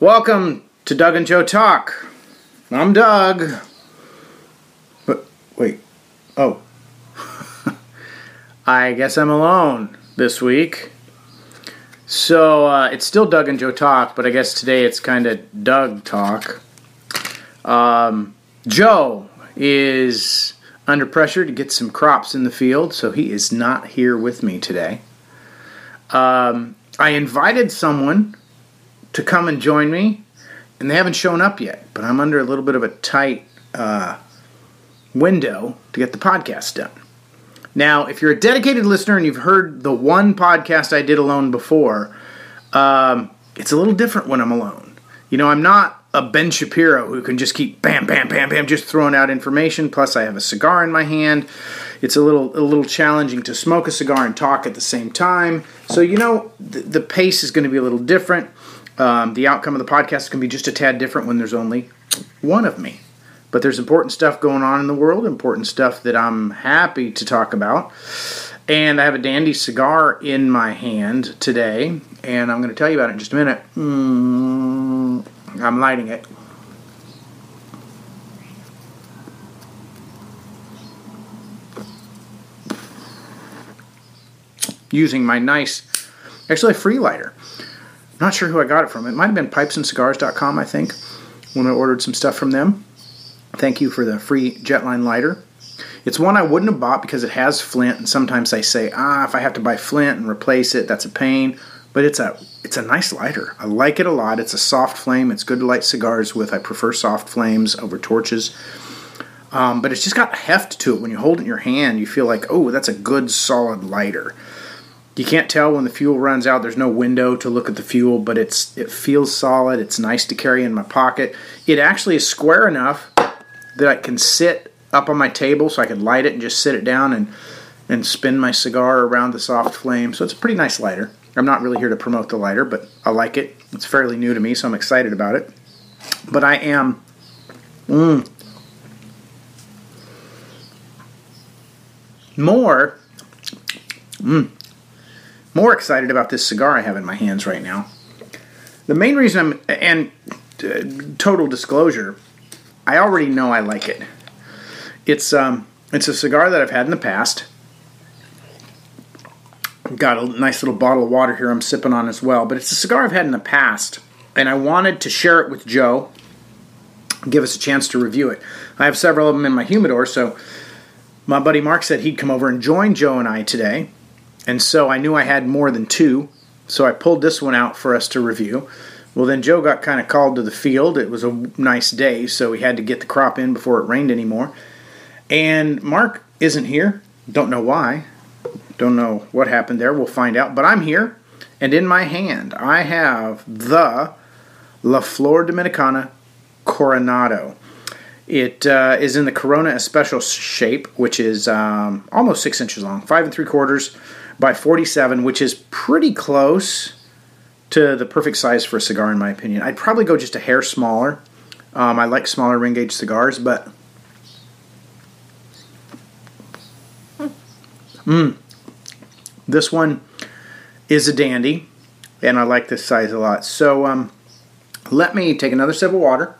Welcome to Doug and Joe Talk. I'm Doug. But wait. Oh. I guess I'm alone this week. So uh, it's still Doug and Joe Talk, but I guess today it's kind of Doug Talk. Um, Joe is under pressure to get some crops in the field, so he is not here with me today. Um, I invited someone to come and join me, and they haven't shown up yet. But I'm under a little bit of a tight uh, window to get the podcast done. Now, if you're a dedicated listener and you've heard the one podcast I did alone before, um, it's a little different when I'm alone. You know, I'm not a Ben Shapiro who can just keep bam, bam, bam, bam, just throwing out information. Plus, I have a cigar in my hand. It's a little a little challenging to smoke a cigar and talk at the same time. So, you know, the, the pace is going to be a little different. Um, the outcome of the podcast can be just a tad different when there's only one of me. But there's important stuff going on in the world, important stuff that I'm happy to talk about. And I have a dandy cigar in my hand today, and I'm going to tell you about it in just a minute. Mm, I'm lighting it. Using my nice, actually a free lighter. Not sure who I got it from. It might have been pipesandcigars.com, I think, when I ordered some stuff from them. Thank you for the free Jetline lighter. It's one I wouldn't have bought because it has flint, and sometimes I say, ah, if I have to buy flint and replace it, that's a pain. But it's a it's a nice lighter. I like it a lot. It's a soft flame. It's good to light cigars with. I prefer soft flames over torches. Um, but it's just got heft to it. When you hold it in your hand, you feel like, oh, that's a good solid lighter. You can't tell when the fuel runs out. There's no window to look at the fuel, but it's it feels solid. It's nice to carry in my pocket. It actually is square enough that I can sit up on my table so I can light it and just sit it down and and spin my cigar around the soft flame. So it's a pretty nice lighter. I'm not really here to promote the lighter, but I like it. It's fairly new to me, so I'm excited about it. But I am mm, more mm, more excited about this cigar I have in my hands right now. The main reason I'm and uh, total disclosure, I already know I like it. It's um it's a cigar that I've had in the past. Got a nice little bottle of water here I'm sipping on as well, but it's a cigar I've had in the past and I wanted to share it with Joe. Give us a chance to review it. I have several of them in my humidor, so my buddy Mark said he'd come over and join Joe and I today. And so I knew I had more than two, so I pulled this one out for us to review. Well, then Joe got kind of called to the field. It was a nice day, so we had to get the crop in before it rained anymore. And Mark isn't here. Don't know why. Don't know what happened there. We'll find out. But I'm here, and in my hand, I have the La Flor Dominicana Coronado. It uh, is in the Corona Especial shape, which is um, almost six inches long, five and three quarters by 47, which is pretty close to the perfect size for a cigar, in my opinion. I'd probably go just a hair smaller. Um, I like smaller ring gauge cigars, but. Mm, this one is a dandy, and I like this size a lot. So um, let me take another sip of water.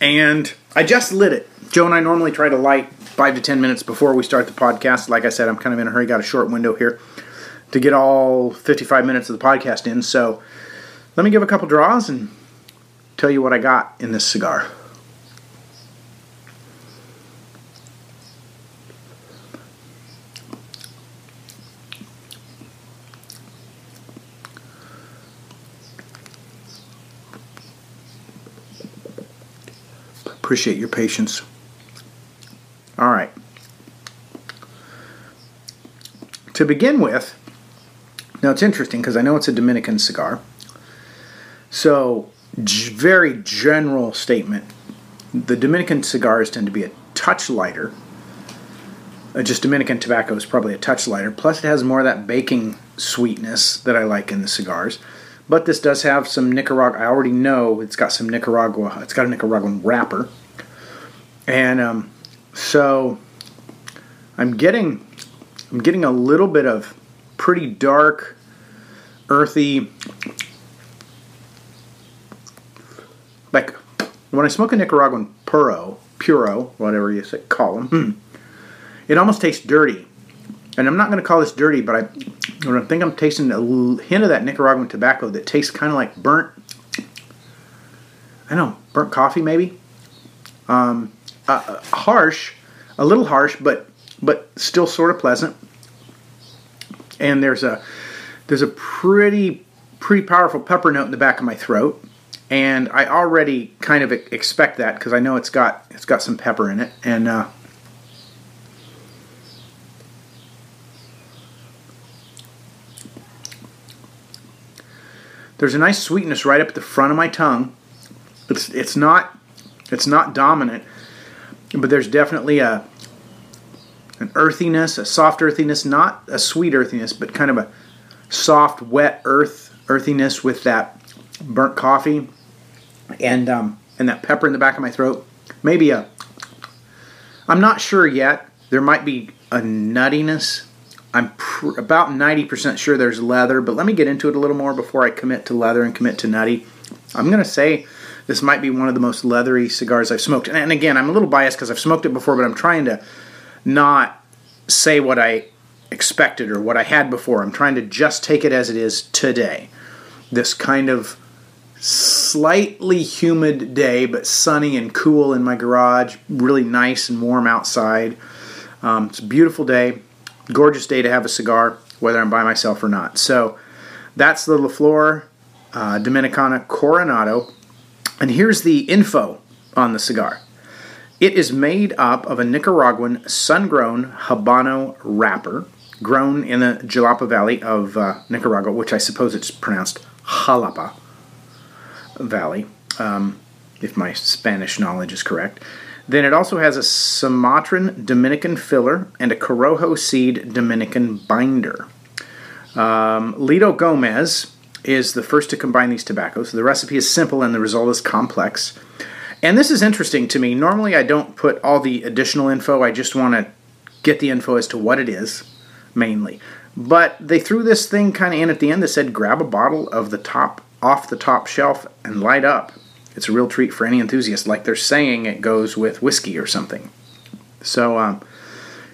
And I just lit it. Joe and I normally try to light five to ten minutes before we start the podcast. Like I said, I'm kind of in a hurry, got a short window here to get all 55 minutes of the podcast in. So let me give a couple draws and tell you what I got in this cigar. Appreciate your patience. All right. To begin with, now it's interesting because I know it's a Dominican cigar. So, g- very general statement. The Dominican cigars tend to be a touch lighter. Uh, just Dominican tobacco is probably a touch lighter. Plus, it has more of that baking sweetness that I like in the cigars. But this does have some Nicaragua. I already know it's got some Nicaragua. It's got a Nicaraguan wrapper, and um, so I'm getting I'm getting a little bit of pretty dark earthy. Like when I smoke a Nicaraguan puro, puro, whatever you say, call them, hmm, it almost tastes dirty. And I'm not going to call this dirty, but I, I think I'm tasting a hint of that Nicaraguan tobacco that tastes kind of like burnt. I don't know, burnt coffee maybe. Um, uh, harsh, a little harsh, but but still sort of pleasant. And there's a there's a pretty pretty powerful pepper note in the back of my throat, and I already kind of expect that because I know it's got it's got some pepper in it, and uh, there's a nice sweetness right up at the front of my tongue. It's it's not it's not dominant, but there's definitely a an earthiness, a soft earthiness, not a sweet earthiness, but kind of a soft, wet earth earthiness with that burnt coffee and um, and that pepper in the back of my throat. Maybe a. I'm not sure yet. There might be a nuttiness. I'm pr- about 90% sure there's leather, but let me get into it a little more before I commit to leather and commit to nutty. I'm going to say this might be one of the most leathery cigars I've smoked. And, again, I'm a little biased because I've smoked it before, but I'm trying to not say what I expected or what I had before. I'm trying to just take it as it is today. This kind of slightly humid day, but sunny and cool in my garage. Really nice and warm outside. Um, it's a beautiful day, gorgeous day to have a cigar, whether I'm by myself or not. So that's the La Flor uh, Dominicana Coronado. And here's the info on the cigar. It is made up of a Nicaraguan sun grown Habano wrapper grown in the Jalapa Valley of uh, Nicaragua, which I suppose it's pronounced Jalapa Valley, um, if my Spanish knowledge is correct. Then it also has a Sumatran Dominican filler and a Corojo seed Dominican binder. Um, Litto Gomez is the first to combine these tobaccos. The recipe is simple and the result is complex. And this is interesting to me. Normally, I don't put all the additional info, I just want to get the info as to what it is, mainly. But they threw this thing kind of in at the end that said grab a bottle of the top off the top shelf and light up. It's a real treat for any enthusiast, like they're saying it goes with whiskey or something. So, um,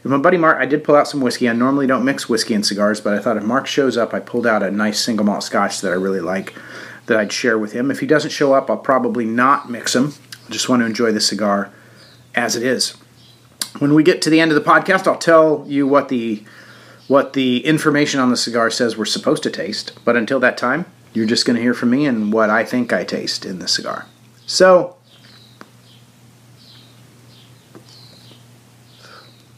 my buddy Mark, I did pull out some whiskey. I normally don't mix whiskey and cigars, but I thought if Mark shows up, I pulled out a nice single malt scotch that I really like that I'd share with him. If he doesn't show up, I'll probably not mix him. I just want to enjoy the cigar as it is. When we get to the end of the podcast, I'll tell you what the what the information on the cigar says we're supposed to taste. But until that time, you're just going to hear from me and what I think I taste in the cigar. So,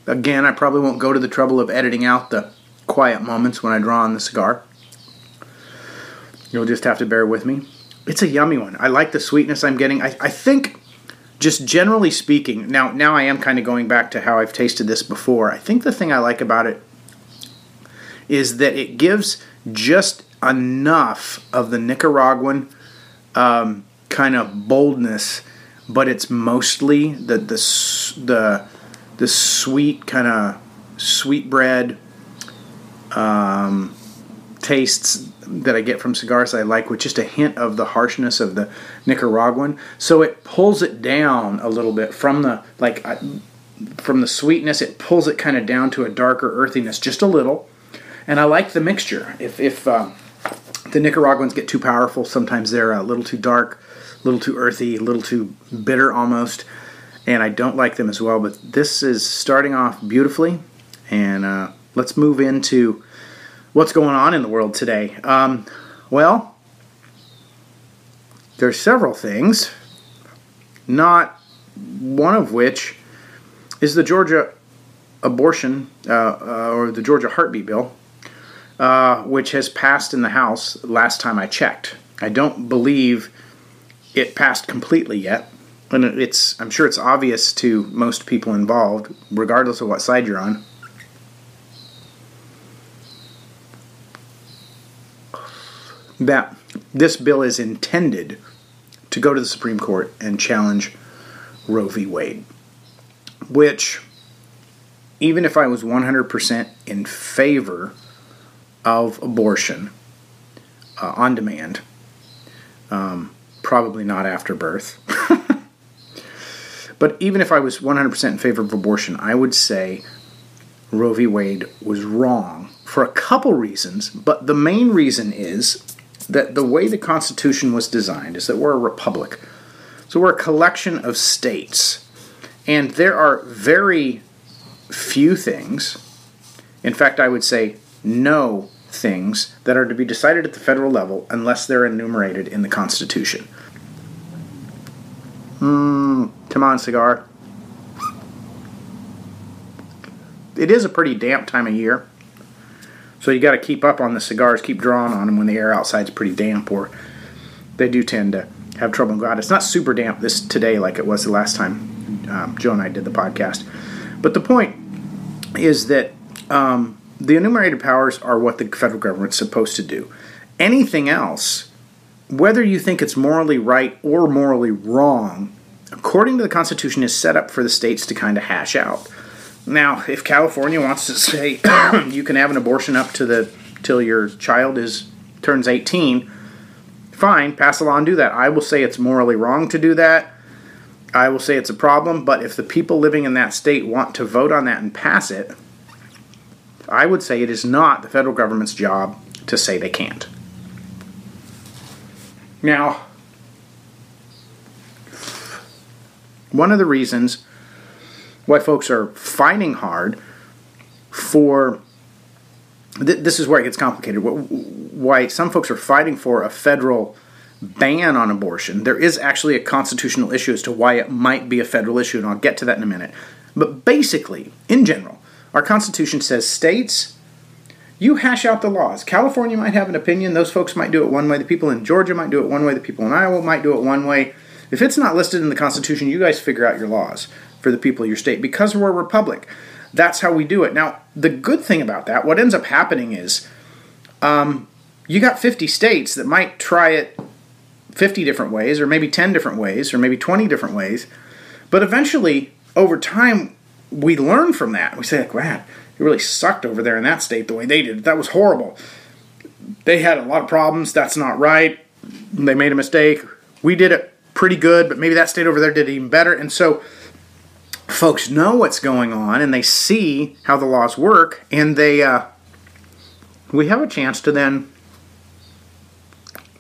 again, I probably won't go to the trouble of editing out the quiet moments when I draw on the cigar. You'll just have to bear with me. It's a yummy one. I like the sweetness I'm getting. I, I think, just generally speaking, now now I am kind of going back to how I've tasted this before. I think the thing I like about it is that it gives just enough of the Nicaraguan um, kind of boldness, but it's mostly the the the, the sweet kind of sweet bread um, tastes that I get from cigars I like with just a hint of the harshness of the Nicaraguan. So it pulls it down a little bit from the like from the sweetness. It pulls it kind of down to a darker earthiness, just a little. And I like the mixture. If if um, the Nicaraguans get too powerful, sometimes they're a little too dark, a little too earthy, a little too bitter almost, and I don't like them as well. But this is starting off beautifully, and uh, let's move into what's going on in the world today. Um, well, there's several things, not one of which is the Georgia abortion uh, uh, or the Georgia heartbeat bill uh, which has passed in the House last time I checked. I don't believe it passed completely yet. And it's I'm sure it's obvious to most people involved, regardless of what side you're on. That this bill is intended to go to the Supreme Court and challenge Roe v. Wade, which, even if I was 100% in favor of abortion, uh, on demand. Um, probably not after birth. but even if I was 100% in favor of abortion, I would say Roe v. Wade was wrong for a couple reasons. But the main reason is that the way the Constitution was designed is that we're a republic. So we're a collection of states. And there are very few things, in fact, I would say no things, that are to be decided at the federal level unless they're enumerated in the Constitution. Mmm, on, cigar. It is a pretty damp time of year. So you got to keep up on the cigars, keep drawing on them when the air outside's pretty damp, or they do tend to have trouble going out. It's not super damp this today like it was the last time um, Joe and I did the podcast. But the point is that um, the enumerated powers are what the federal government's supposed to do. Anything else, whether you think it's morally right or morally wrong, according to the Constitution, is set up for the states to kind of hash out. Now, if California wants to say you can have an abortion up to the till your child is turns 18, fine, pass a law and do that. I will say it's morally wrong to do that. I will say it's a problem, but if the people living in that state want to vote on that and pass it, I would say it is not the federal government's job to say they can't. Now, one of the reasons why folks are fighting hard for th- this is where it gets complicated. Why some folks are fighting for a federal ban on abortion. There is actually a constitutional issue as to why it might be a federal issue, and I'll get to that in a minute. But basically, in general, our Constitution says states, you hash out the laws. California might have an opinion. Those folks might do it one way. The people in Georgia might do it one way. The people in Iowa might do it one way. If it's not listed in the Constitution, you guys figure out your laws for the people of your state because we're a republic. That's how we do it. Now, the good thing about that, what ends up happening is um, you got 50 states that might try it 50 different ways, or maybe 10 different ways, or maybe 20 different ways. But eventually, over time, we learn from that. We say, like, man, it really sucked over there in that state the way they did. That was horrible. They had a lot of problems. That's not right. They made a mistake. We did it pretty good, but maybe that state over there did even better. And so folks know what's going on and they see how the laws work, and they uh, we have a chance to then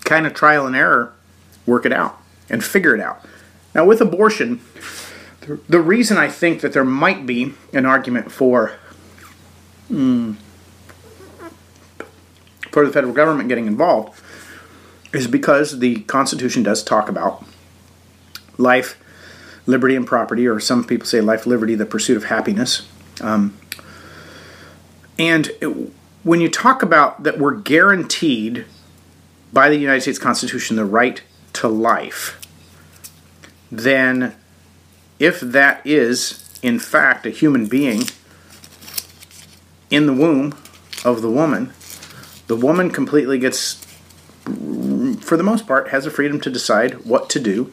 kind of trial and error work it out and figure it out. Now, with abortion, the reason I think that there might be an argument for mm, for the federal government getting involved is because the Constitution does talk about life, liberty, and property, or some people say life, liberty, the pursuit of happiness. Um, and it, when you talk about that we're guaranteed by the United States Constitution the right to life, then if that is, in fact, a human being in the womb of the woman, the woman completely gets, for the most part, has the freedom to decide what to do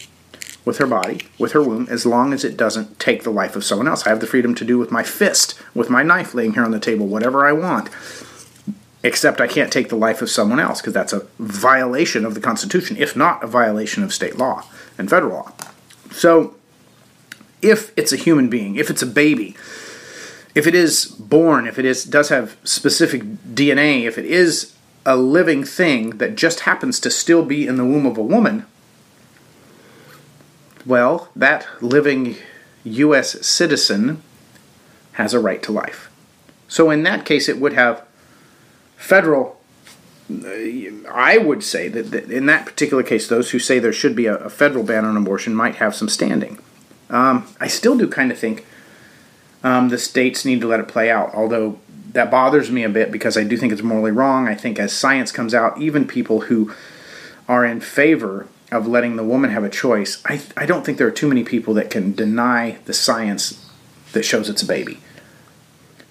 with her body, with her womb, as long as it doesn't take the life of someone else. I have the freedom to do with my fist, with my knife laying here on the table, whatever I want. Except I can't take the life of someone else because that's a violation of the Constitution, if not a violation of state law and federal law. So, if it's a human being, if it's a baby, if it is born, if it is does have specific DNA, if it is a living thing that just happens to still be in the womb of a woman, well, that living U.S. citizen has a right to life. So in that case, it would have federal. I would say that, in that particular case, those who say there should be a, federal ban on abortion might have some standing. Um, I still do kind of think um, the states need to let it play out, although that bothers me a bit because I do think it's morally wrong. I think as science comes out, even people who are in favor of letting the woman have a choice, I, I don't think there are too many people that can deny the science that shows it's a baby.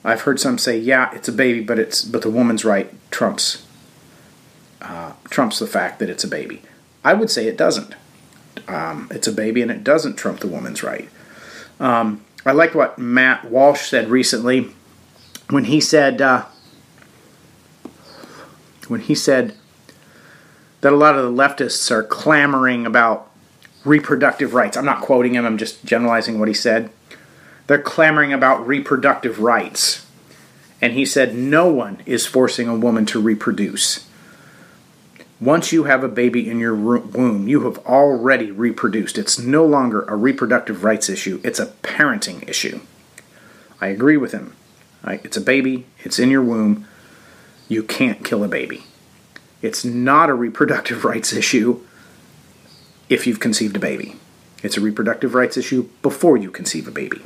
I've heard some say, yeah, it's a baby, but it's but the woman's right trumps uh, trumps the fact that it's a baby. I would say it doesn't. Um, it's a baby, and it doesn't trump the woman's right. Um, I like what Matt Walsh said recently when he said uh, when he said that a lot of the leftists are clamoring about reproductive rights. I'm not quoting him, I'm just generalizing what he said. They're clamoring about reproductive rights. And he said, No one is forcing a woman to reproduce. Once you have a baby in your womb, you have already reproduced. It's no longer a reproductive rights issue, it's a parenting issue. I agree with him. It's a baby, it's in your womb. You can't kill a baby. It's not a reproductive rights issue if you've conceived a baby. It's a reproductive rights issue before you conceive a baby.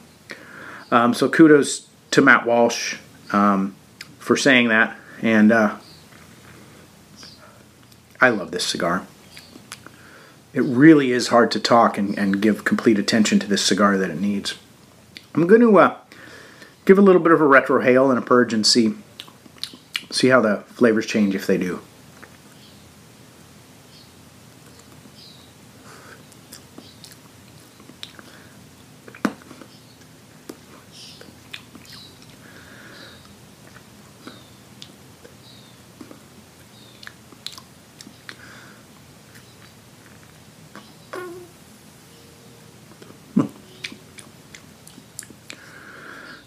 Um, so kudos to Matt Walsh um, for saying that. And uh, I love this cigar. It really is hard to talk and, and give complete attention to this cigar that it needs. I'm going to uh, give a little bit of a retrohale and a purge and see see how the flavors change if they do.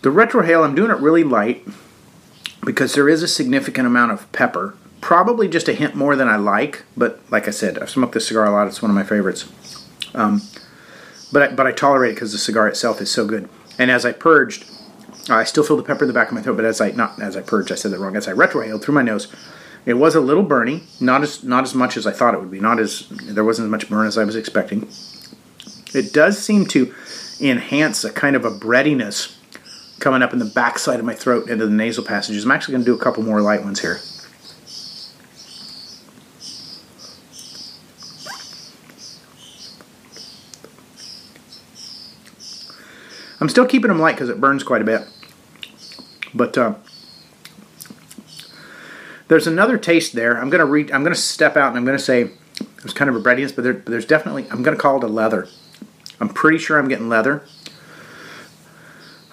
The retrohale, I'm doing it really light because there is a significant amount of pepper. Probably just a hint more than I like, but like I said, I've smoked this cigar a lot. It's one of my favorites. Um, but I, but I tolerate it because the cigar itself is so good. And as I purged, I still feel the pepper in the back of my throat. But as I not as I purged, I said that wrong. As I retrohaled through my nose, it was a little burny. Not as not as much as I thought it would be. Not as there wasn't as much burn as I was expecting. It does seem to enhance a kind of a breadiness coming up in the back side of my throat into the nasal passages. I'm actually going to do a couple more light ones here. I'm still keeping them light because it burns quite a bit. But uh, there's another taste there. I'm gonna re- I'm gonna step out and I'm gonna say there's kind of a breadiness, but, there, but there's definitely I'm gonna call it a leather. I'm pretty sure I'm getting leather.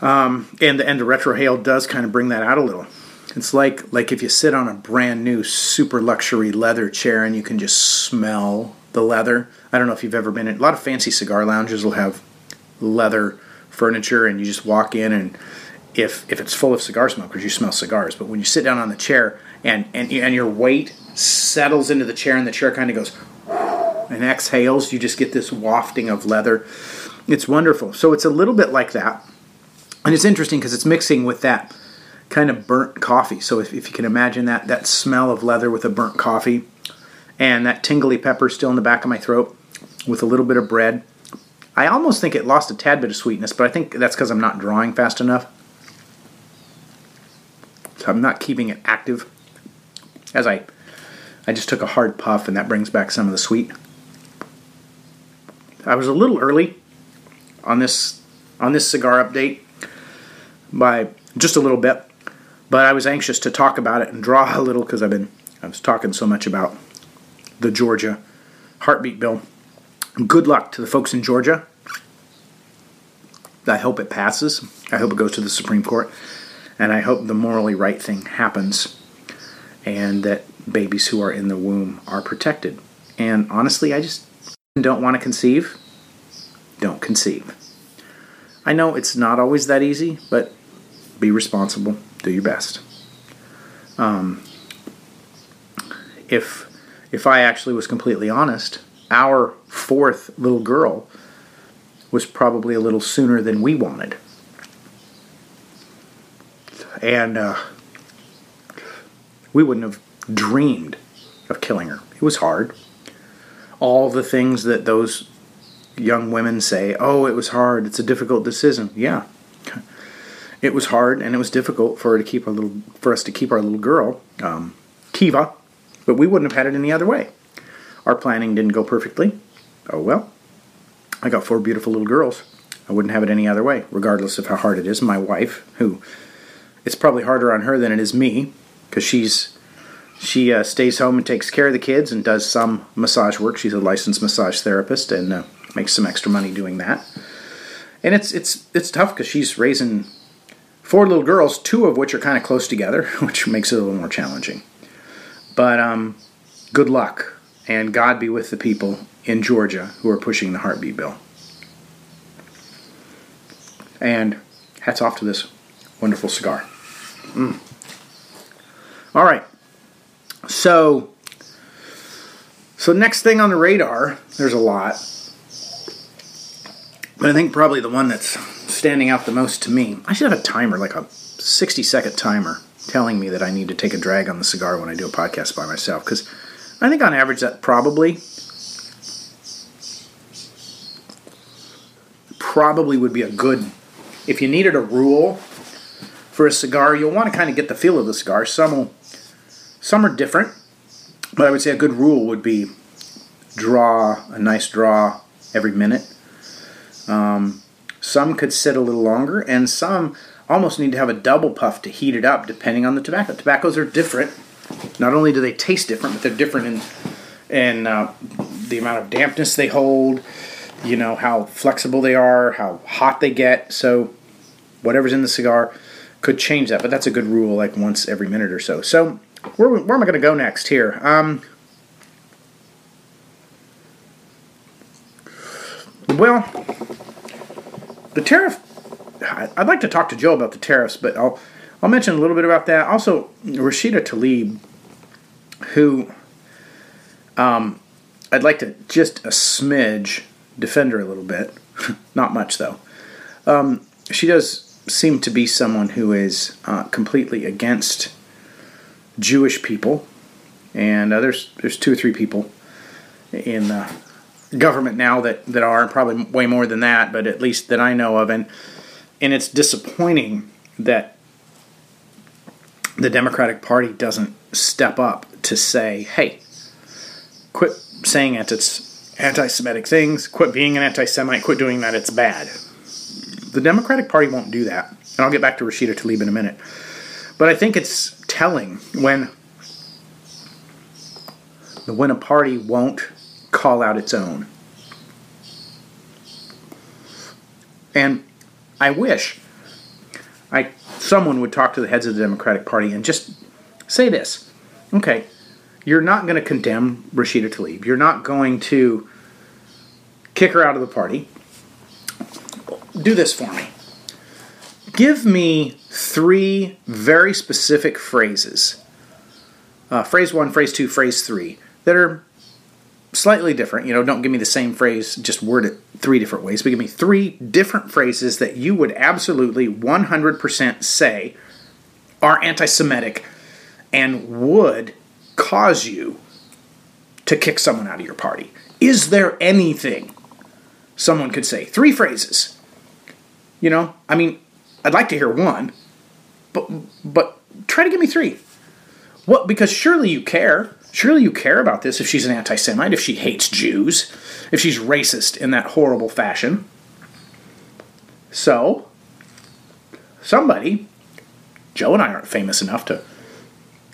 Um, and the and the retrohale does kind of bring that out a little. It's like like if you sit on a brand new super luxury leather chair and you can just smell the leather. I don't know if you've ever been in a lot of fancy cigar lounges will have leather furniture and you just walk in and if if it's full of cigar smokers you smell cigars but when you sit down on the chair and and and your weight settles into the chair and the chair kind of goes and exhales you just get this wafting of leather it's wonderful so it's a little bit like that and it's interesting because it's mixing with that kind of burnt coffee. So if, if you can imagine that that smell of leather with a burnt coffee, and that tingly pepper still in the back of my throat with a little bit of bread. I almost think it lost a tad bit of sweetness, but I think that's because I'm not drawing fast enough. So I'm not keeping it active. As I I just took a hard puff and that brings back some of the sweet. I was a little early on this on this cigar update by just a little bit, but I was anxious to talk about it and draw a little because I've been I was talking so much about the Georgia heartbeat bill. Good luck to the folks in Georgia. I hope it passes. I hope it goes to the Supreme Court. And I hope the morally right thing happens and that babies who are in the womb are protected. And honestly, I just don't want to conceive. Don't conceive. I know it's not always that easy, but be responsible, do your best. Um, if if I actually was completely honest, our fourth little girl was probably a little sooner than we wanted, and uh, we wouldn't have dreamed of killing her. It was hard. All the things that those young women say, "Oh, it was hard. It's a difficult decision." Yeah, it was hard and it was difficult for her to keep our little for us to keep our little girl, um, Kiva, but we wouldn't have had it any other way. Our planning didn't go perfectly. Oh well. I got four beautiful little girls. I wouldn't have it any other way, regardless of how hard it is. My wife, who it's probably harder on her than it is me, because she's she uh, stays home and takes care of the kids and does some massage work. She's a licensed massage therapist and uh, makes some extra money doing that. And it's it's it's tough because she's raising four little girls, two of which are kind of close together, which makes it a little more challenging. But um, good luck and God be with the people in Georgia who are pushing the heartbeat bill. And hats off to this wonderful cigar. Mm. All right. So, so next thing on the radar, there's a lot, but I think probably the one that's standing out the most to me. I should have a timer, like a 60 second timer, telling me that I need to take a drag on the cigar when I do a podcast by myself. Because I think on average that probably probably would be a good if you needed a rule for a cigar, you'll want to kind of get the feel of the cigar. Some will, some are different, but I would say a good rule would be draw a nice draw every minute. Um, some could sit a little longer, and some almost need to have a double puff to heat it up, depending on the tobacco. Tobaccos are different. Not only do they taste different, but they're different in in uh, the amount of dampness they hold. You know how flexible they are, how hot they get. So whatever's in the cigar could change that, but that's a good rule, like once every minute or so. So where, where am I going to go next here? Um, well, the tariff. I'd like to talk to Joe about the tariffs, but I'll I'll mention a little bit about that. Also, Rashida Tlaib, who um, I'd like to just a smidge defend her a little bit, not much though. Um, she does seem to be someone who is uh, completely against Jewish people, and uh, there's there's two or three people in uh, government now that that are probably way more than that, but at least that I know of, and and it's disappointing that the Democratic Party doesn't step up to say, hey, quit saying anti-Semitic things, quit being an anti-Semite, quit doing that. It's bad. The Democratic Party won't do that. And I'll get back to Rashida Tlaib in a minute. But I think it's telling when the when a party won't call out its own. And I wish I someone would talk to the heads of the Democratic Party and just say this. Okay, you're not going to condemn Rashida Tlaib. You're not going to kick her out of the party do this for me. Give me three very specific phrases. Uh, phrase one, phrase two, phrase three that are slightly different. You know, don't give me the same phrase, just word it three different ways, but give me three different phrases that you would absolutely 100% say are anti Semitic and would cause you to kick someone out of your party. Is there anything someone could say? Three phrases you know, I mean, I'd like to hear one, but but try to give me three. What? Because surely you care. Surely you care about this. If she's an anti-Semite, if she hates Jews, if she's racist in that horrible fashion. So, somebody, Joe and I aren't famous enough to.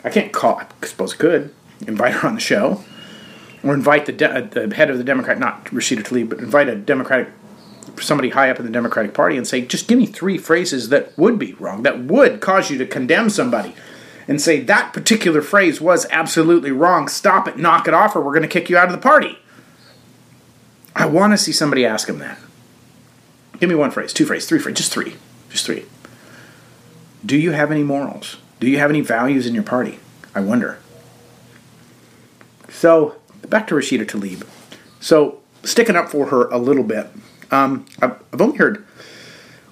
I can't call. I suppose I could invite her on the show, or invite the, de- uh, the head of the Democrat, not Rashida Tlaib, but invite a Democratic somebody high up in the Democratic Party and say, just give me three phrases that would be wrong, that would cause you to condemn somebody, and say that particular phrase was absolutely wrong. Stop it, knock it off, or we're going to kick you out of the party. I want to see somebody ask him that. Give me one phrase, two phrases, three phrases, just three. Just three. Do you have any morals? Do you have any values in your party? I wonder. So, back to Rashida Tlaib. So, sticking up for her a little bit um, I've, I've only heard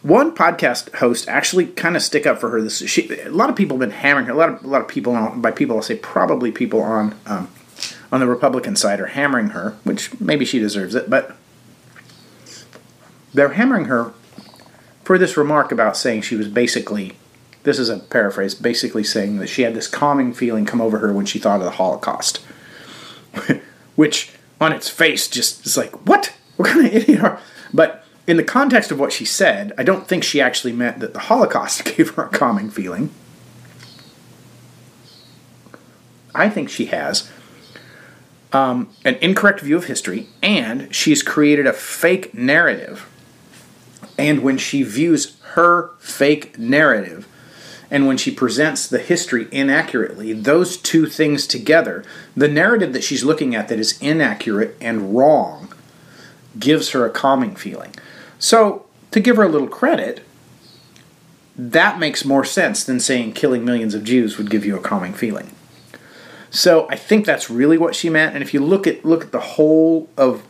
one podcast host actually kind of stick up for her. This she, a lot of people have been hammering her. A lot of a lot of people on, by people I'll say probably people on um, on the Republican side are hammering her, which maybe she deserves it, but they're hammering her for this remark about saying she was basically this is a paraphrase basically saying that she had this calming feeling come over her when she thought of the Holocaust, which on its face just is like what what kind of idiot are but in the context of what she said, I don't think she actually meant that the Holocaust gave her a calming feeling. I think she has um, an incorrect view of history, and she's created a fake narrative. And when she views her fake narrative and when she presents the history inaccurately, those two things together, the narrative that she's looking at that is inaccurate and wrong, gives her a calming feeling. So, to give her a little credit, that makes more sense than saying killing millions of Jews would give you a calming feeling. So I think that's really what she meant. And if you look at look at the whole of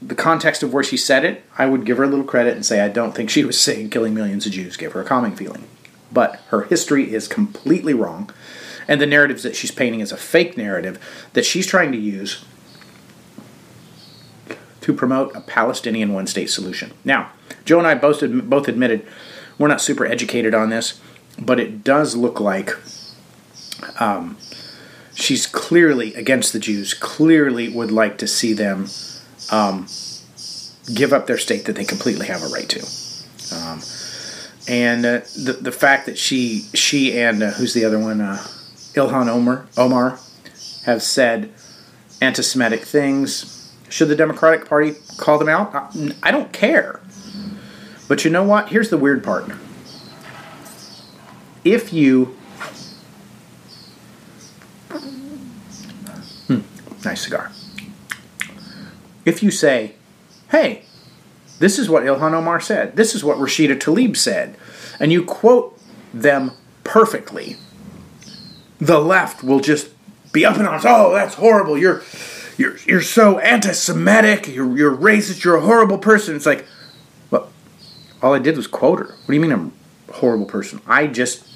the context of where she said it, I would give her a little credit and say I don't think she was saying killing millions of Jews gave her a calming feeling. But her history is completely wrong, and the narratives that she's painting is a fake narrative that she's trying to use to promote a Palestinian one state solution. Now, Joe and I both, both admitted we're not super educated on this, but it does look like um, she's clearly against the Jews, clearly would like to see them um, give up their state that they completely have a right to. Um, and uh, the the fact that she she and uh, who's the other one, uh, Ilhan Omar Omar, have said anti-Semitic things. Should the Democratic Party call them out? I, I don't care. But you know what? Here's the weird part. If you hmm, nice cigar. If you say, "Hey, this is what Ilhan Omar said. This is what Rashida Tlaib said," and you quote them perfectly, the left will just be up in arms. Oh, that's horrible. You're you're you're so anti-Semitic. You're you're racist. You're a horrible person. It's like, well, all I did was quote her. What do you mean I'm a horrible person? I just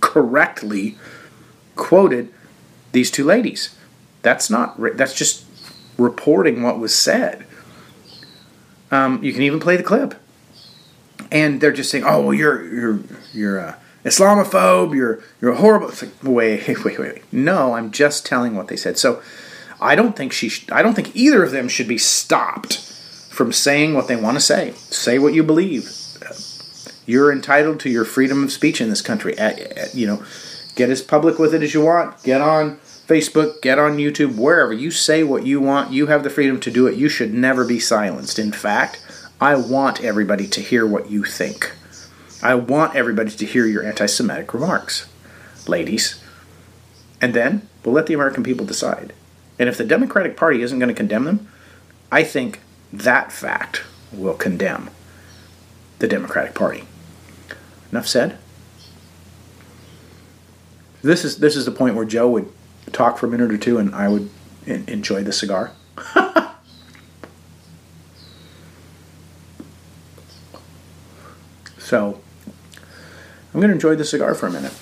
correctly quoted these two ladies. That's not. That's just reporting what was said. Um, you can even play the clip, and they're just saying, "Oh, well, you're you're you're a Islamophobe. You're you're horrible." It's like, wait, wait, wait, wait. No, I'm just telling what they said. So, I don't think she. Sh- I don't think either of them should be stopped from saying what they want to say. Say what you believe. You're entitled to your freedom of speech in this country. You know, get as public with it as you want. Get on Facebook, get on YouTube, wherever. You say what you want. You have the freedom to do it. You should never be silenced. In fact, I want everybody to hear what you think. I want everybody to hear your anti Semitic remarks, ladies. And then we'll let the American people decide. And if the Democratic Party isn't going to condemn them, I think that fact will condemn the Democratic Party. Enough said. This is this is the point where Joe would talk for a minute or two, and I would enjoy the cigar. so I'm going to enjoy the cigar for a minute.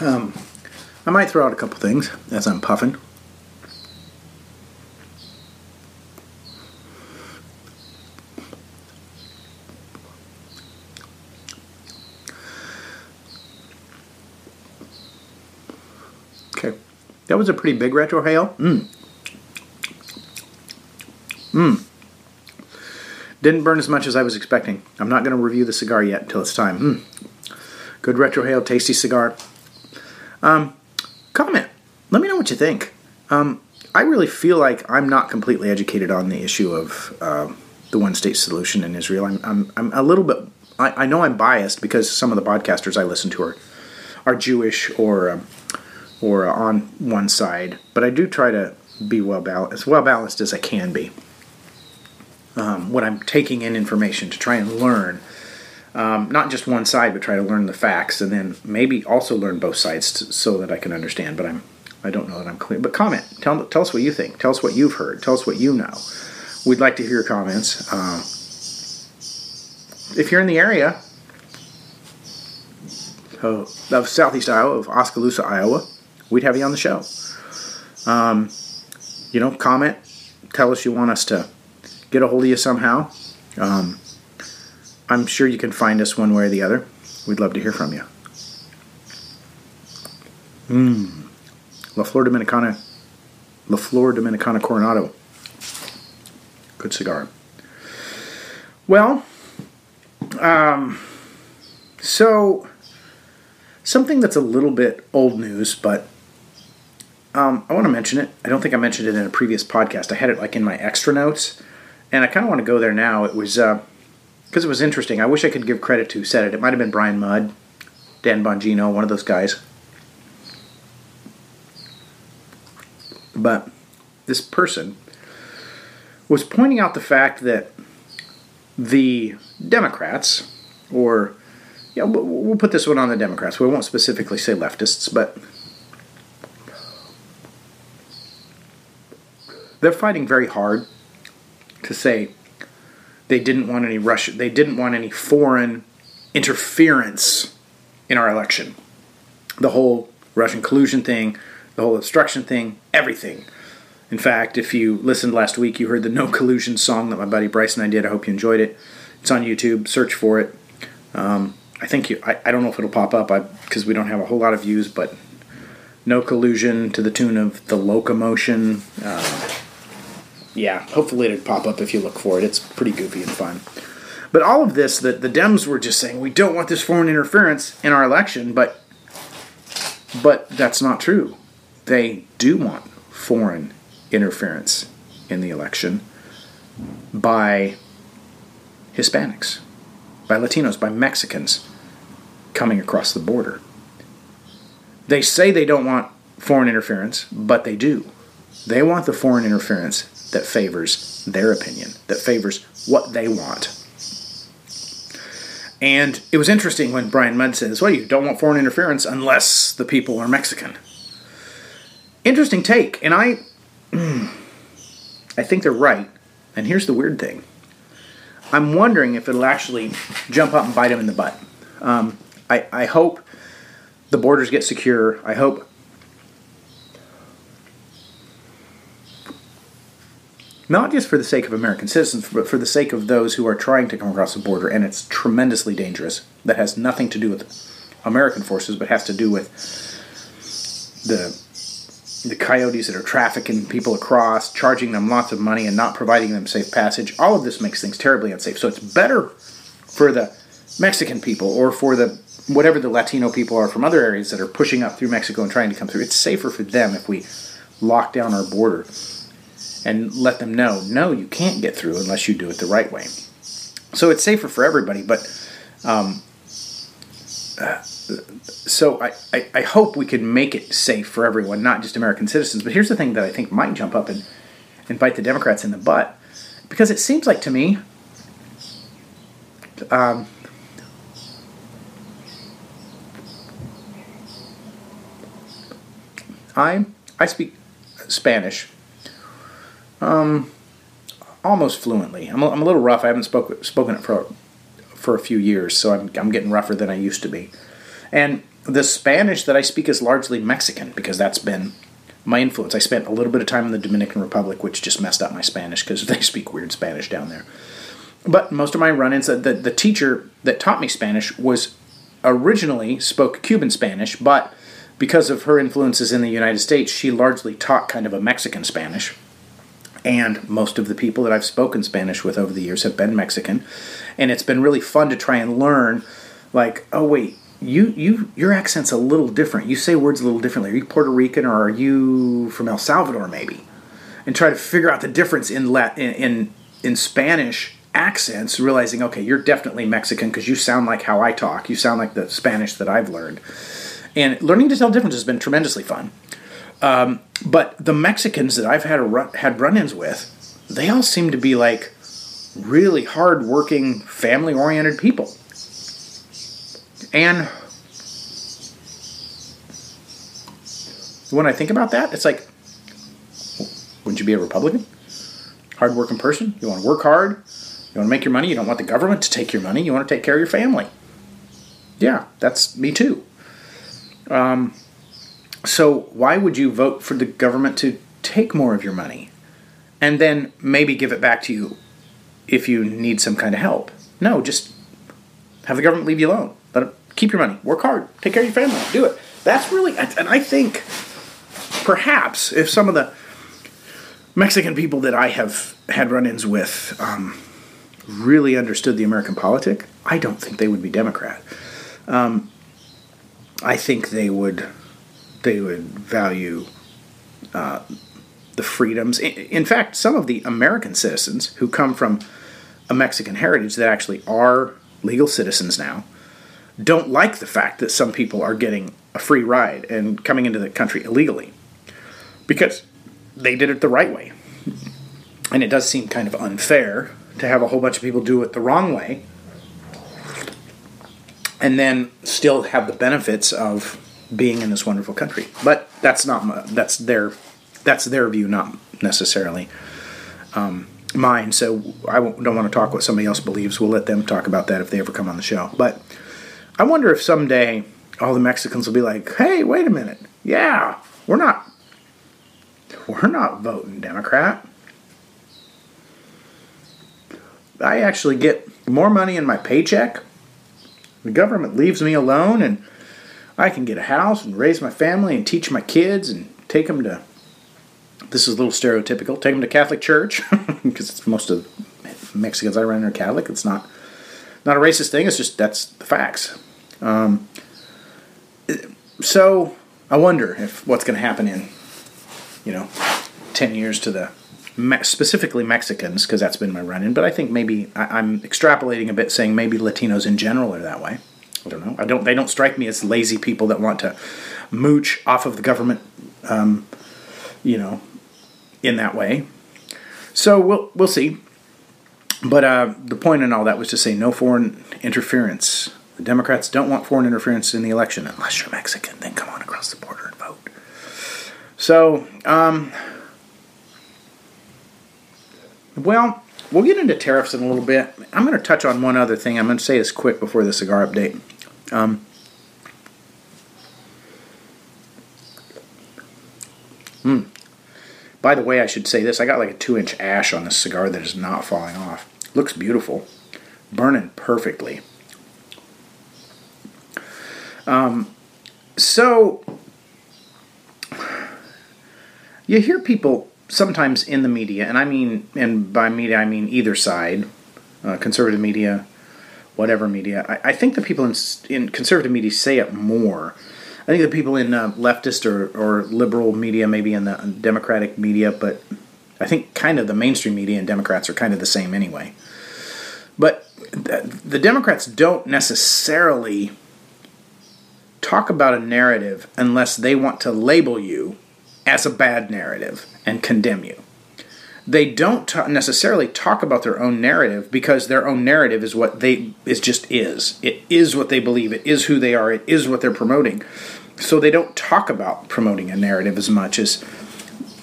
Um, I might throw out a couple things as I'm puffing. That was a pretty big retrohale. Mmm. Mmm. Didn't burn as much as I was expecting. I'm not going to review the cigar yet until it's time. Mmm. Good retrohale, tasty cigar. Um, comment. Let me know what you think. Um, I really feel like I'm not completely educated on the issue of uh, the one state solution in Israel. I'm, I'm, I'm a little bit, I, I, know I'm biased because some of the podcasters I listen to are, are Jewish or um, or on one side, but I do try to be well balanced, as well balanced as I can be. Um, when I'm taking in information to try and learn, um, not just one side, but try to learn the facts, and then maybe also learn both sides to, so that I can understand. But I'm I don't know that I'm clear. But comment, tell tell us what you think. Tell us what you've heard. Tell us what you know. We'd like to hear your comments. Uh, if you're in the area of, of Southeast Iowa, of Oskaloosa, Iowa, we'd have you on the show. Um, you know, comment, tell us you want us to get a hold of you somehow. Um, I'm sure you can find us one way or the other. We'd love to hear from you. Mmm. La Flor Dominicana. La Flor Dominicana Coronado. Good cigar. Well, um, so something that's a little bit old news, but um, I want to mention it. I don't think I mentioned it in a previous podcast. I had it like in my extra notes, and I kind of want to go there now. It was because uh, it was interesting. I wish I could give credit to who said it. It might have been Brian Mudd. Dan Bongino, one of those guys. But this person was pointing out the fact that the Democrats, or yeah, we'll put this one on the Democrats. We won't specifically say leftists, but they're fighting very hard to say they didn't want any Russia, they didn't want any foreign interference in our election. The whole Russian collusion thing, the whole obstruction thing, everything. In fact, if you listened last week, you heard the No Collusion song that my buddy Bryce and I did. I hope you enjoyed it. It's on YouTube. Search for it. Um, I think you. I, I don't know if it'll pop up because we don't have a whole lot of views, but No Collusion to the tune of the Locomotion. Uh, yeah, hopefully it'd pop up if you look for it. It's pretty goofy and fun. But all of this, that the Dems were just saying we don't want this foreign interference in our election, but but that's not true. They do want foreign interference in the election by Hispanics, by Latinos, by Mexicans coming across the border. They say they don't want foreign interference, but they do. They want the foreign interference that favors their opinion, that favors what they want. And it was interesting when Brian Mudd says, well, you don't want foreign interference unless the people are Mexican. Interesting take. And I I think they're right. And here's the weird thing. I'm wondering if it'll actually jump up and bite them in the butt. Um, I, I hope the borders get secure. I hope not just for the sake of American citizens, but for the sake of those who are trying to come across the border, and it's tremendously dangerous. That has nothing to do with American forces, but has to do with the the coyotes that are trafficking people across, charging them lots of money, and not providing them safe passage. All of this makes things terribly unsafe. So it's better for the Mexican people or for the whatever the Latino people are from other areas that are pushing up through Mexico and trying to come through. It's safer for them if we lock down our border and let them know, no, you can't get through unless you do it the right way. So it's safer for everybody, but um, uh, so I, I, I, hope we can make it safe for everyone, not just American citizens. But here's the thing that I think might jump up and, and bite the Democrats in the butt, because it seems like to me, um, I I speak Spanish um, almost fluently. I'm a, I'm a little rough. I haven't spoke, spoken it for for a few years, so I'm, I'm getting rougher than I used to be. And the Spanish that I speak is largely Mexican because that's been my influence. I spent a little bit of time in the Dominican Republic, which just messed up my Spanish because they speak weird Spanish down there. But most of my run-ins, the, the teacher that taught me Spanish was originally spoke Cuban Spanish, but because of her influences in the United States, she largely taught kind of a Mexican Spanish and most of the people that I've spoken Spanish with over the years have been Mexican, and it's been really fun to try and learn. Like, oh wait, you you your accent's a little different. You say words a little differently. Are you Puerto Rican or are you from El Salvador maybe? And try to figure out the difference in Latin, in in Spanish accents, realizing okay, you're definitely Mexican because you sound like how I talk. You sound like the Spanish that I've learned. And learning to tell difference has been tremendously fun. Um, but the Mexicans that I've had run, had run-ins with, they all seem to be like really hard-working, family-oriented people. And when I think about that, it's like, wouldn't you be a Republican? Hard-working person? You want to work hard? You want to make your money? You don't want the government to take your money. You want to take care of your family. Yeah, that's me too. Um, so why would you vote for the government to take more of your money and then maybe give it back to you if you need some kind of help? No, just have the government leave you alone. Let it keep your money. Work hard. Take care of your family. Do it. That's really and I think perhaps if some of the Mexican people that I have had run-ins with um, really understood the American politic, I don't think they would be Democrat. Um, I think they would they would value uh, the freedoms. In, in fact, some of the American citizens who come from a Mexican heritage that actually are legal citizens now, don't like the fact that some people are getting a free ride and coming into the country illegally because they did it the right way. And it does seem kind of unfair to have a whole bunch of people do it the wrong way and then still have the benefits of being in this wonderful country. But that's not my, that's their that's their view, not necessarily um, mine. So I don't want to talk what somebody else believes. We'll let them talk about that if they ever come on the show. But I wonder if someday all the Mexicans will be like, "Hey, wait a minute, yeah, we're not we're not voting Democrat." I actually get more money in my paycheck. The government leaves me alone, and I can get a house and raise my family and teach my kids and take them to. This is a little stereotypical. Take them to Catholic church because most of Mexicans I run in are Catholic. It's not not a racist thing. It's just that's the facts. Um, so I wonder if what's going to happen in you know ten years to the specifically Mexicans, because that's been my run in. But I think maybe I- I'm extrapolating a bit, saying maybe Latinos in general are that way. I don't know. I don't. They don't strike me as lazy people that want to mooch off of the government. Um, you know, in that way. So we'll we'll see. But uh, the point in all that was to say no foreign interference. The Democrats don't want foreign interference in the election unless you're Mexican. Then come on across the border and vote. So, um, well, we'll get into tariffs in a little bit. I'm going to touch on one other thing. I'm going to say this quick before the cigar update. Um, hmm. By the way, I should say this. I got like a two inch ash on this cigar that is not falling off. Looks beautiful. Burning perfectly. Um, so, you hear people sometimes in the media, and I mean, and by media I mean either side, uh, conservative media, whatever media. I, I, think the people in, in conservative media say it more. I think the people in uh, leftist or, or liberal media, maybe in the Democratic media, but I think kind of the mainstream media and Democrats are kind of the same anyway. But the Democrats don't necessarily talk about a narrative unless they want to label you as a bad narrative and condemn you. They don't necessarily talk about their own narrative because their own narrative is what they is just is. It is what they believe. It is who they are. It is what they're promoting. So they don't talk about promoting a narrative as much as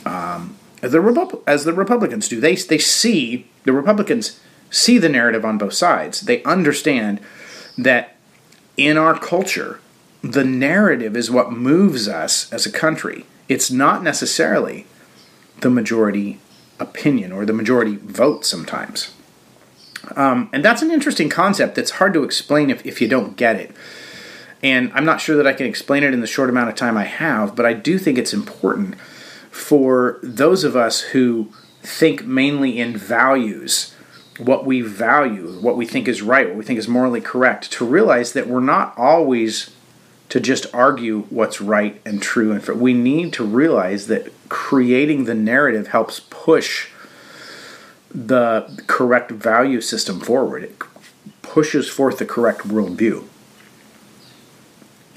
um, the as the Republicans do. They they see the Republicans see the narrative on both sides. They understand that in our culture, the narrative is what moves us as a country. It's not necessarily the majority opinion or the majority vote sometimes. Um, and that's an interesting concept that's hard to explain if, if you don't get it. And I'm not sure that I can explain it in the short amount of time I have, but I do think it's important for those of us who think mainly in values, what we value, what we think is right, what we think is morally correct, to realize that we're not always to just argue what's right and true. And we need to realize that creating the narrative helps push the correct value system forward. It pushes forth the correct worldview.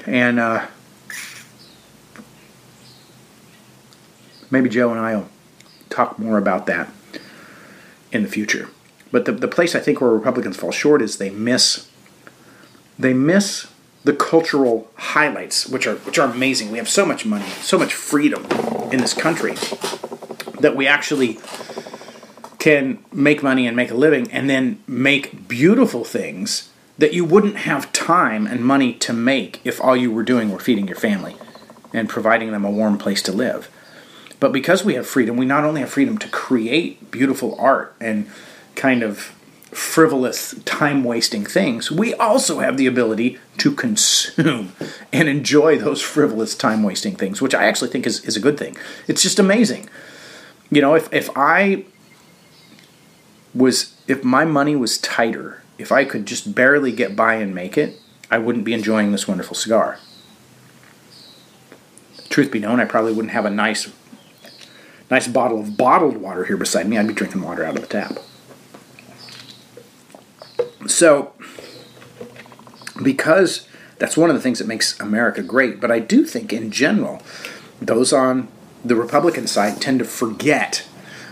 And uh, maybe Joe and I will talk more about that in the future. But the, the place I think where Republicans fall short is they miss they miss the cultural highlights, which are which are amazing. We have so much money, so much freedom in this country that we actually can make money and make a living, and then make beautiful things that you wouldn't have time and money to make if all you were doing were feeding your family and providing them a warm place to live. But because we have freedom, we not only have freedom to create beautiful art and kind of frivolous, time wasting things, we also have the ability to consume and enjoy those frivolous, time wasting things, which I actually think is, is a good thing. It's just amazing. You know, if, if I was, if my money was tighter, if I could just barely get by and make it, I wouldn't be enjoying this wonderful cigar. Truth be known, I probably wouldn't have a nice, nice bottle of bottled water here beside me. I'd be drinking water out of the tap. So, because that's one of the things that makes America great. But I do think, in general, those on the Republican side tend to forget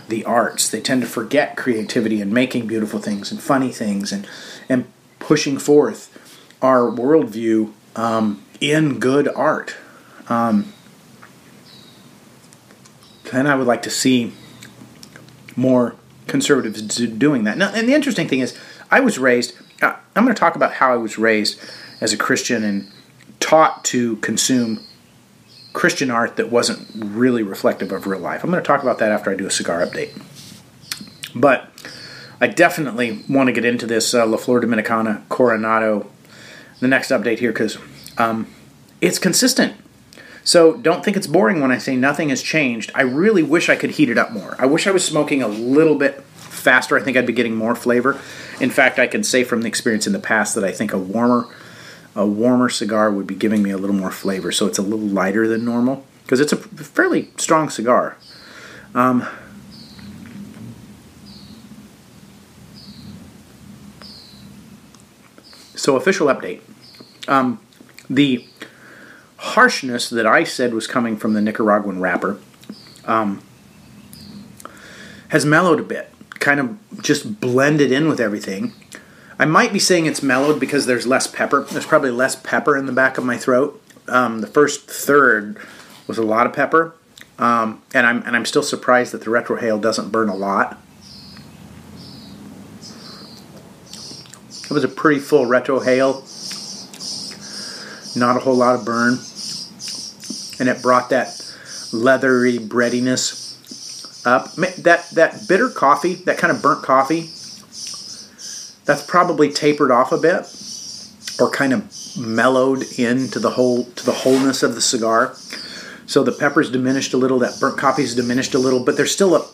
the arts. They tend to forget creativity and making beautiful things and funny things and and pushing forth our worldview um, in good art. Um, and I would like to see more conservatives doing that. Now, and the interesting thing is, I was raised. I'm going to talk about how I was raised as a Christian and taught to consume Christian art that wasn't really reflective of real life. I'm going to talk about that after I do a cigar update. But I definitely want to get into this uh, La Flor Dominicana Coronado, the next update here, because um, it's consistent. So don't think it's boring when I say nothing has changed. I really wish I could heat it up more. I wish I was smoking a little bit faster. I think I'd be getting more flavor. In fact, I can say from the experience in the past that I think a warmer a warmer cigar would be giving me a little more flavor. So it's a little lighter than normal because it's a fairly strong cigar. Um, so official update. Um, the harshness that I said was coming from the Nicaraguan wrapper um, has mellowed a bit, kind of just blended in with everything. I might be saying it's mellowed because there's less pepper. There's probably less pepper in the back of my throat. Um, the first third was a lot of pepper, um, and I'm and I'm still surprised that the retrohale doesn't burn a lot. It was a pretty full retrohale, not a whole lot of burn, and it brought that leathery breadiness up. That that bitter coffee, that kind of burnt coffee, that's probably tapered off a bit or kind of mellowed into the whole to the wholeness of the cigar. So the pepper's diminished a little, that burnt coffee's diminished a little, but there's still a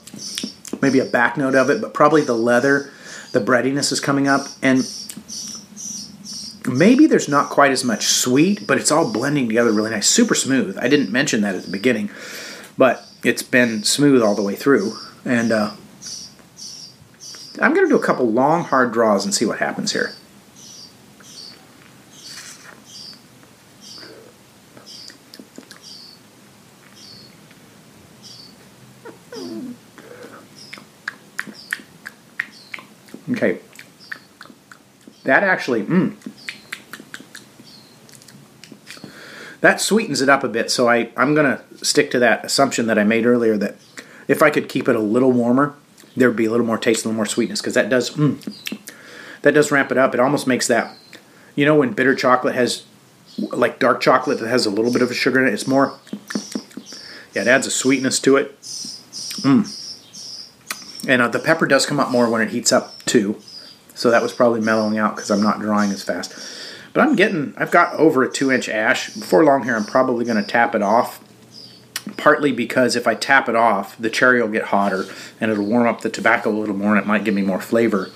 maybe a back note of it, but probably the leather, the breadiness is coming up and maybe there's not quite as much sweet, but it's all blending together really nice. Super smooth. I didn't mention that at the beginning, but it's been smooth all the way through. And uh, I'm going to do a couple long, hard draws and see what happens here. Okay. That actually, mm, that sweetens it up a bit. So I, I'm going to stick to that assumption that I made earlier that if I could keep it a little warmer, there would be a little more taste, a little more sweetness because that does mm, that does ramp it up. It almost makes that you know when bitter chocolate has like dark chocolate that has a little bit of a sugar in it. It's more yeah, it adds a sweetness to it. Mm. And uh, the pepper does come up more when it heats up too. So that was probably mellowing out because I'm not drying as fast. But I'm getting, I've got over a two inch ash. Before long here, I'm probably going to tap it off partly because if I tap it off, the cherry will get hotter and it'll warm up the tobacco a little more and it might give me more flavor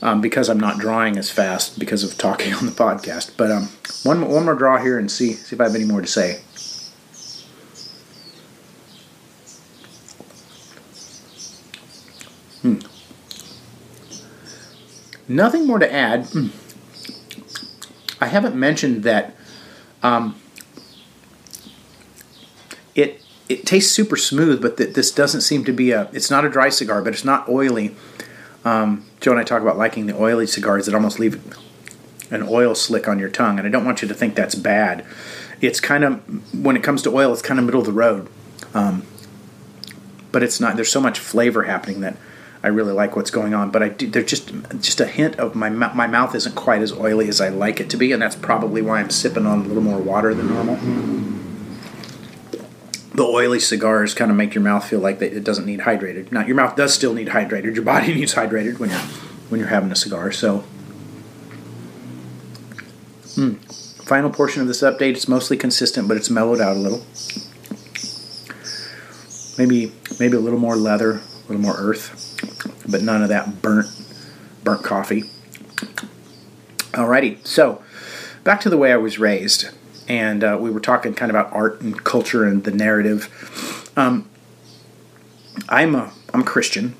um, because I'm not drawing as fast because of talking on the podcast. But um, one, one more draw here and see, see if I have any more to say. Hmm. Nothing more to add. Hmm. I haven't mentioned that um, it it tastes super smooth, but th- this doesn't seem to be a. It's not a dry cigar, but it's not oily. Um, Joe and I talk about liking the oily cigars that almost leave an oil slick on your tongue, and I don't want you to think that's bad. It's kind of when it comes to oil, it's kind of middle of the road, um, but it's not. There's so much flavor happening that I really like what's going on. But I do, there's just just a hint of my my mouth isn't quite as oily as I like it to be, and that's probably why I'm sipping on a little more water than normal the oily cigars kind of make your mouth feel like it doesn't need hydrated. Now your mouth does still need hydrated. Your body needs hydrated when you're when you're having a cigar. So, mm. final portion of this update. It's mostly consistent, but it's mellowed out a little. Maybe maybe a little more leather, a little more earth, but none of that burnt burnt coffee. Alrighty, so back to the way I was raised and uh, we were talking kind of about art and culture and the narrative. Um, I'm a I'm a Christian,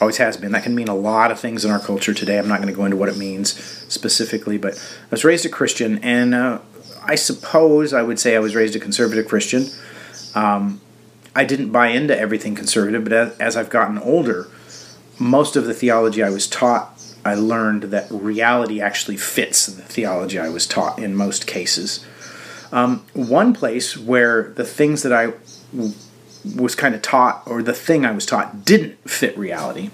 always has been. That can mean a lot of things in our culture today. I'm not going to go into what it means specifically, but I was raised a Christian, and uh, I suppose I would say I was raised a conservative Christian. Um, I didn't buy into everything conservative, but as, as I've gotten older, most of the theology I was taught, I learned that reality actually fits the theology I was taught in most cases. Um, one place where the things that I w- was kind of taught, or the thing I was taught, didn't fit reality,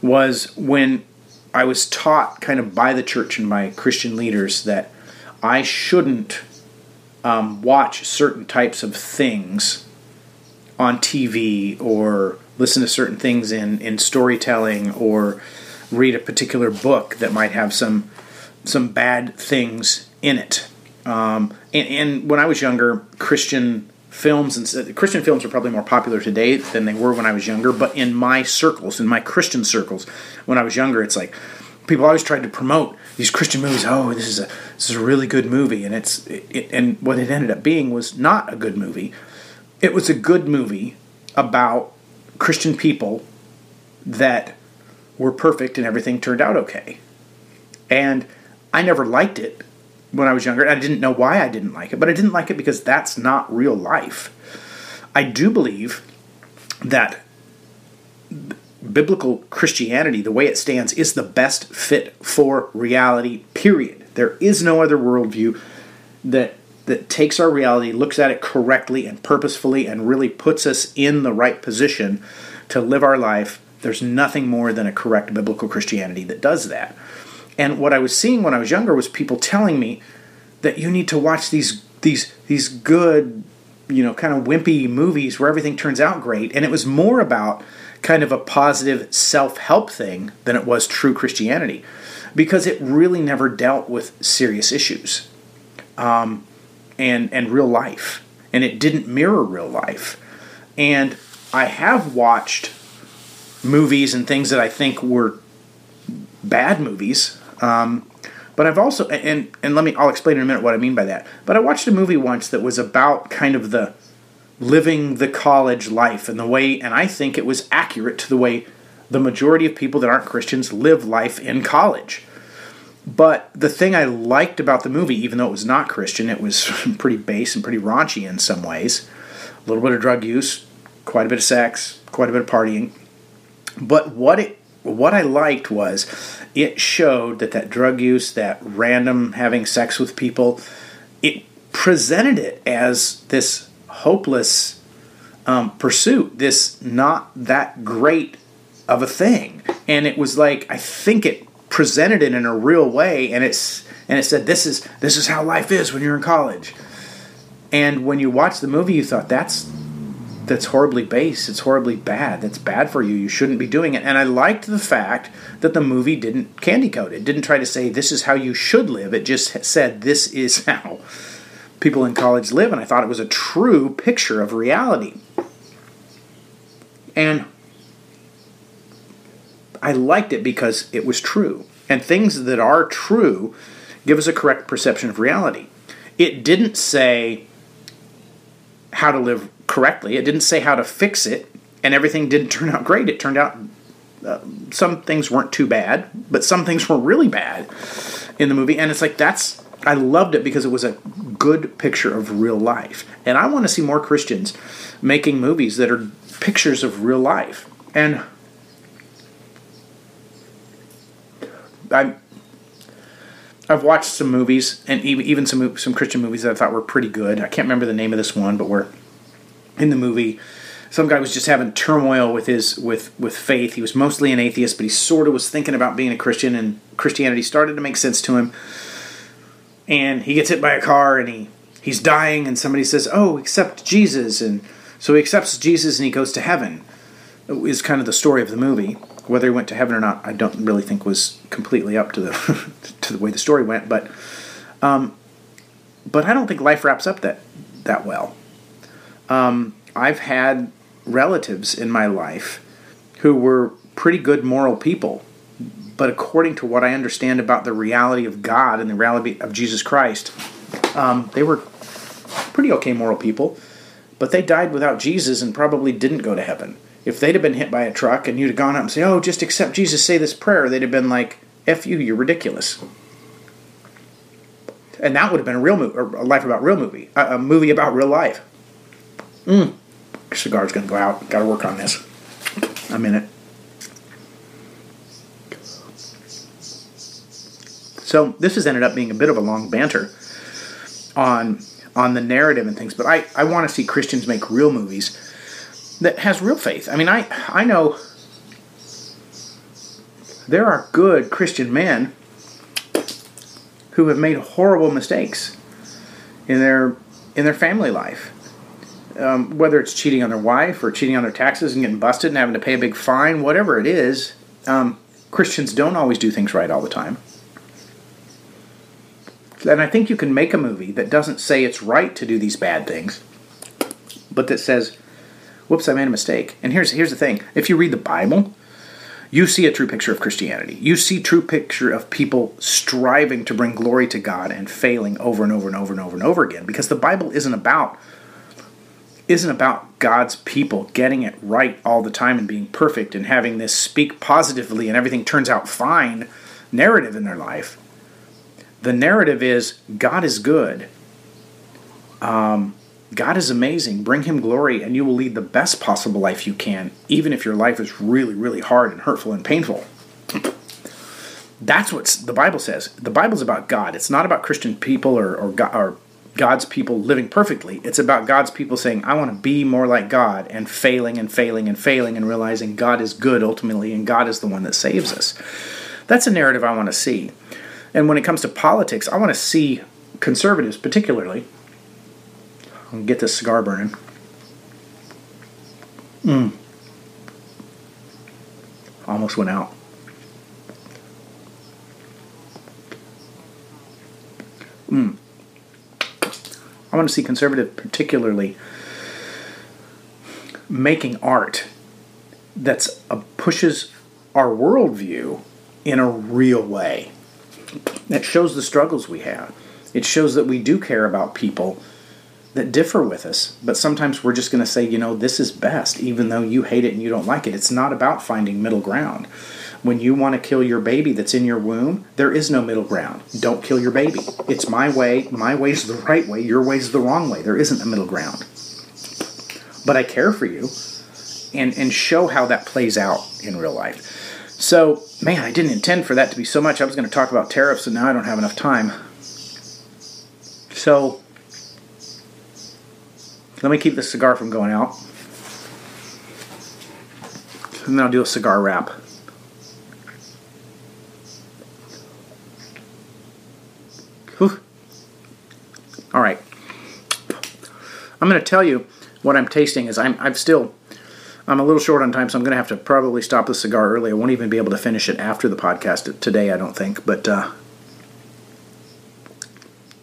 was when I was taught kind of by the church and by Christian leaders that I shouldn't um, watch certain types of things on TV or listen to certain things in, in storytelling or read a particular book that might have some some bad things in it. Um, and, and, when I was younger, Christian films and Christian films are probably more popular today than they were when I was younger. But in my circles, in my Christian circles, when I was younger, it's like people always tried to promote these Christian movies. Oh, this is a this is a really good movie, and it's it, and what it ended up being was not a good movie. It was a good movie about Christian people that were perfect and everything turned out okay. And I never liked it when I was younger. I didn't know why I didn't like it, but I didn't like it because that's not real life. I do believe that biblical Christianity, the way it stands, is the best fit for reality, period. There is no other worldview that that takes our reality, looks at it correctly and purposefully, and really puts us in the right position to live our life. There's nothing more than a correct biblical Christianity that does that. And what I was seeing when I was younger was people telling me that you need to watch these these these good, you know, kind of wimpy movies where everything turns out great. And it was more about kind of a positive self-help thing than it was true Christianity, because it really never dealt with serious issues. Um, and and real life, and it didn't mirror real life. And I have watched movies and things that I think were bad movies. Um, but I've also and and let me I'll explain in a minute what I mean by that. But I watched a movie once that was about kind of the living the college life and the way and I think it was accurate to the way the majority of people that aren't Christians live life in college. But the thing I liked about the movie, even though it was not Christian, it was pretty base and pretty raunchy in some ways. A little bit of drug use, quite a bit of sex, quite a bit of partying. But what it what I liked was it showed that that drug use, that random having sex with people, it presented it as this hopeless um, pursuit, this not that great of a thing. And it was like I think it presented it in a real way and it's and it said this is this is how life is when you're in college. And when you watch the movie you thought that's that's horribly base. It's horribly bad. That's bad for you. You shouldn't be doing it. And i liked the fact that the movie didn't candy coat it didn't try to say this is how you should live. It just said this is how people in college live. And i thought it was a true picture of reality. And I liked it because it was true. And things that are true give us a correct perception of reality. It didn't say how to live correctly, it didn't say how to fix it, and everything didn't turn out great. It turned out uh, some things weren't too bad, but some things were really bad in the movie. And it's like, that's, I loved it because it was a good picture of real life. And I want to see more Christians making movies that are pictures of real life. And I I've watched some movies and even some some Christian movies that I thought were pretty good. I can't remember the name of this one, but we're in the movie some guy was just having turmoil with his with with faith. He was mostly an atheist, but he sort of was thinking about being a Christian, and Christianity started to make sense to him. And he gets hit by a car, and he he's dying, and somebody says, "Oh, accept Jesus," and so he accepts Jesus, and he goes to heaven. Is kind of the story of the movie whether he went to heaven or not, I don't really think was completely up to the to the way the story went. But um, but I don't think life wraps up that that well. Um, I've had relatives in my life who were pretty good moral people, but according to what I understand about the reality of God and the reality of Jesus Christ, um, they were pretty okay moral people, but they died without Jesus and probably didn't go to heaven. If they'd have been hit by a truck and you'd have gone up and say, "Oh, just accept Jesus, say this prayer," they'd have been like, "F you, you're ridiculous." And that would have been a real movie, a life about real movie, a, movie about real life. Mm. Cigar's gonna go out. Got to work on this. A minute. So this has ended up being a bit of a long banter on on the narrative and things, but I, I want to see Christians make real movies that has real faith. I mean, I I know there are good Christian men who have made horrible mistakes in their in their family life. Um, whether it's cheating on their wife or cheating on their taxes and getting busted and having to pay a big fine, whatever it is, um, Christians don't always do things right all the time. And I think you can make a movie that doesn't say it's right to do these bad things, but that says, whoops, I made a mistake. And here's, here's the thing if you read the Bible, you see a true picture of Christianity. You see true picture of people striving to bring glory to God and failing over and over and over and over and over again because the Bible isn't about isn't about God's people getting it right all the time and being perfect and having this speak positively and everything turns out fine narrative in their life. The narrative is God is good. Um, God is amazing. Bring him glory, and you will lead the best possible life you can, even if your life is really, really hard and hurtful and painful. That's what the Bible says. The Bible's about God. It's not about Christian people or, or, God, or God's people living perfectly. It's about God's people saying, I want to be more like God, and failing and failing and failing and realizing God is good ultimately, and God is the one that saves us. That's a narrative I want to see. And when it comes to politics, I want to see conservatives, particularly, I'll get this cigar burning. Mm. Almost went out. Mm. I want to see conservative, particularly, making art that's uh, pushes our worldview in a real way. That shows the struggles we have. It shows that we do care about people that differ with us. But sometimes we're just going to say, you know, this is best, even though you hate it and you don't like it. It's not about finding middle ground. When you want to kill your baby that's in your womb, there is no middle ground. Don't kill your baby. It's my way. My way is the right way. Your way is the wrong way. There isn't a middle ground. But I care for you and, and show how that plays out in real life. So, man, I didn't intend for that to be so much. I was going to talk about tariffs, and now I don't have enough time. So, let me keep the cigar from going out. And then I'll do a cigar wrap. Whew. All right. I'm going to tell you what I'm tasting is I'm, I'm still I'm a little short on time, so I'm going to have to probably stop the cigar early. I won't even be able to finish it after the podcast today, I don't think. But uh,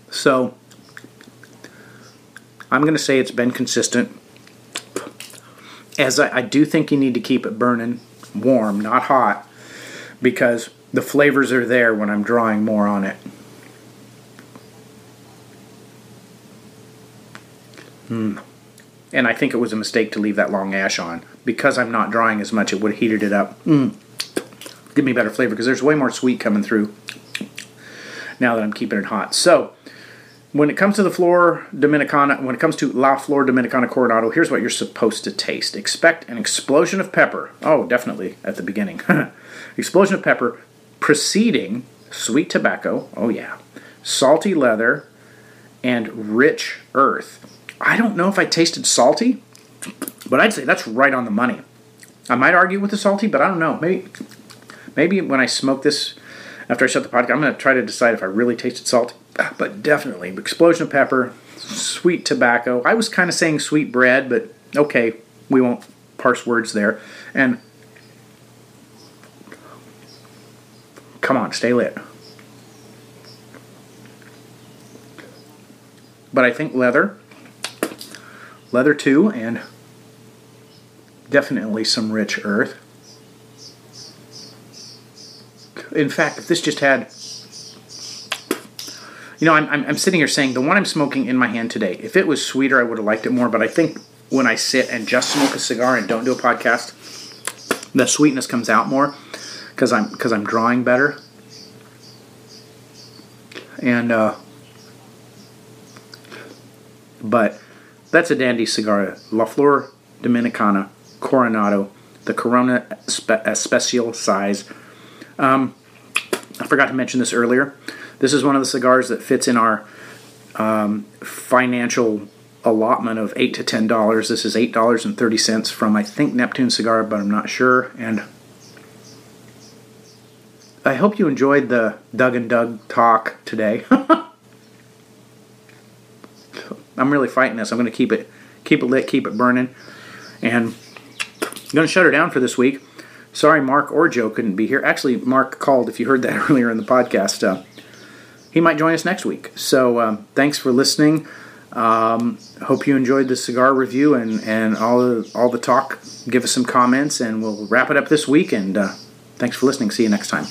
so I'm going to say it's been consistent. As I, I do think you need to keep it burning warm, not hot, because the flavors are there when I'm drawing more on it. Hmm. And I think it was a mistake to leave that long ash on. Because I'm not drying as much, it would have heated it up. Mm. Give me better flavor because there's way more sweet coming through now that I'm keeping it hot. So, when it comes to the Flor Dominicana, when it comes to La Flor Dominicana Coronado, here's what you're supposed to taste. Expect an explosion of pepper. Oh, definitely at the beginning. explosion of pepper preceding sweet tobacco. Oh, yeah. Salty leather and rich earth. I don't know if I tasted salty, but I'd say that's right on the money. I might argue with the salty, but I don't know. Maybe maybe when I smoke this after I shut the podcast, I'm going to try to decide if I really tasted salt. Ah, but definitely, explosion of pepper, sweet tobacco. I was kind of saying sweet bread, but okay, we won't parse words there. And come on, stay lit. But I think leather leather too, and definitely some rich earth. In fact, if this just had, you know, I'm, I'm, I'm sitting here saying the one I'm smoking in my hand today, if it was sweeter, I would have liked it more, but I think when I sit and just smoke a cigar and don't do a podcast, the sweetness comes out more because I'm because I'm drawing better. And uh, but that's a dandy cigar, La Flor Dominicana Coronado, the Corona spe- Especial size. Um, I forgot to mention this earlier. This is one of the cigars that fits in our um, financial allotment of eight to ten dollars. This is eight dollars and thirty cents from I think Neptune Cigar, but I'm not sure. And I hope you enjoyed the Doug and Doug talk today. I'm really fighting this. I'm going to keep it keep it lit, keep it burning, and I'm going to shut her down for this week. Sorry, Mark or Joe couldn't be here. Actually, Mark called. If you heard that earlier in the podcast, uh, he might join us next week. So um, thanks for listening. Um, hope you enjoyed the cigar review and, and all the, all the talk. Give us some comments, and we'll wrap it up this week. And uh, thanks for listening. See you next time.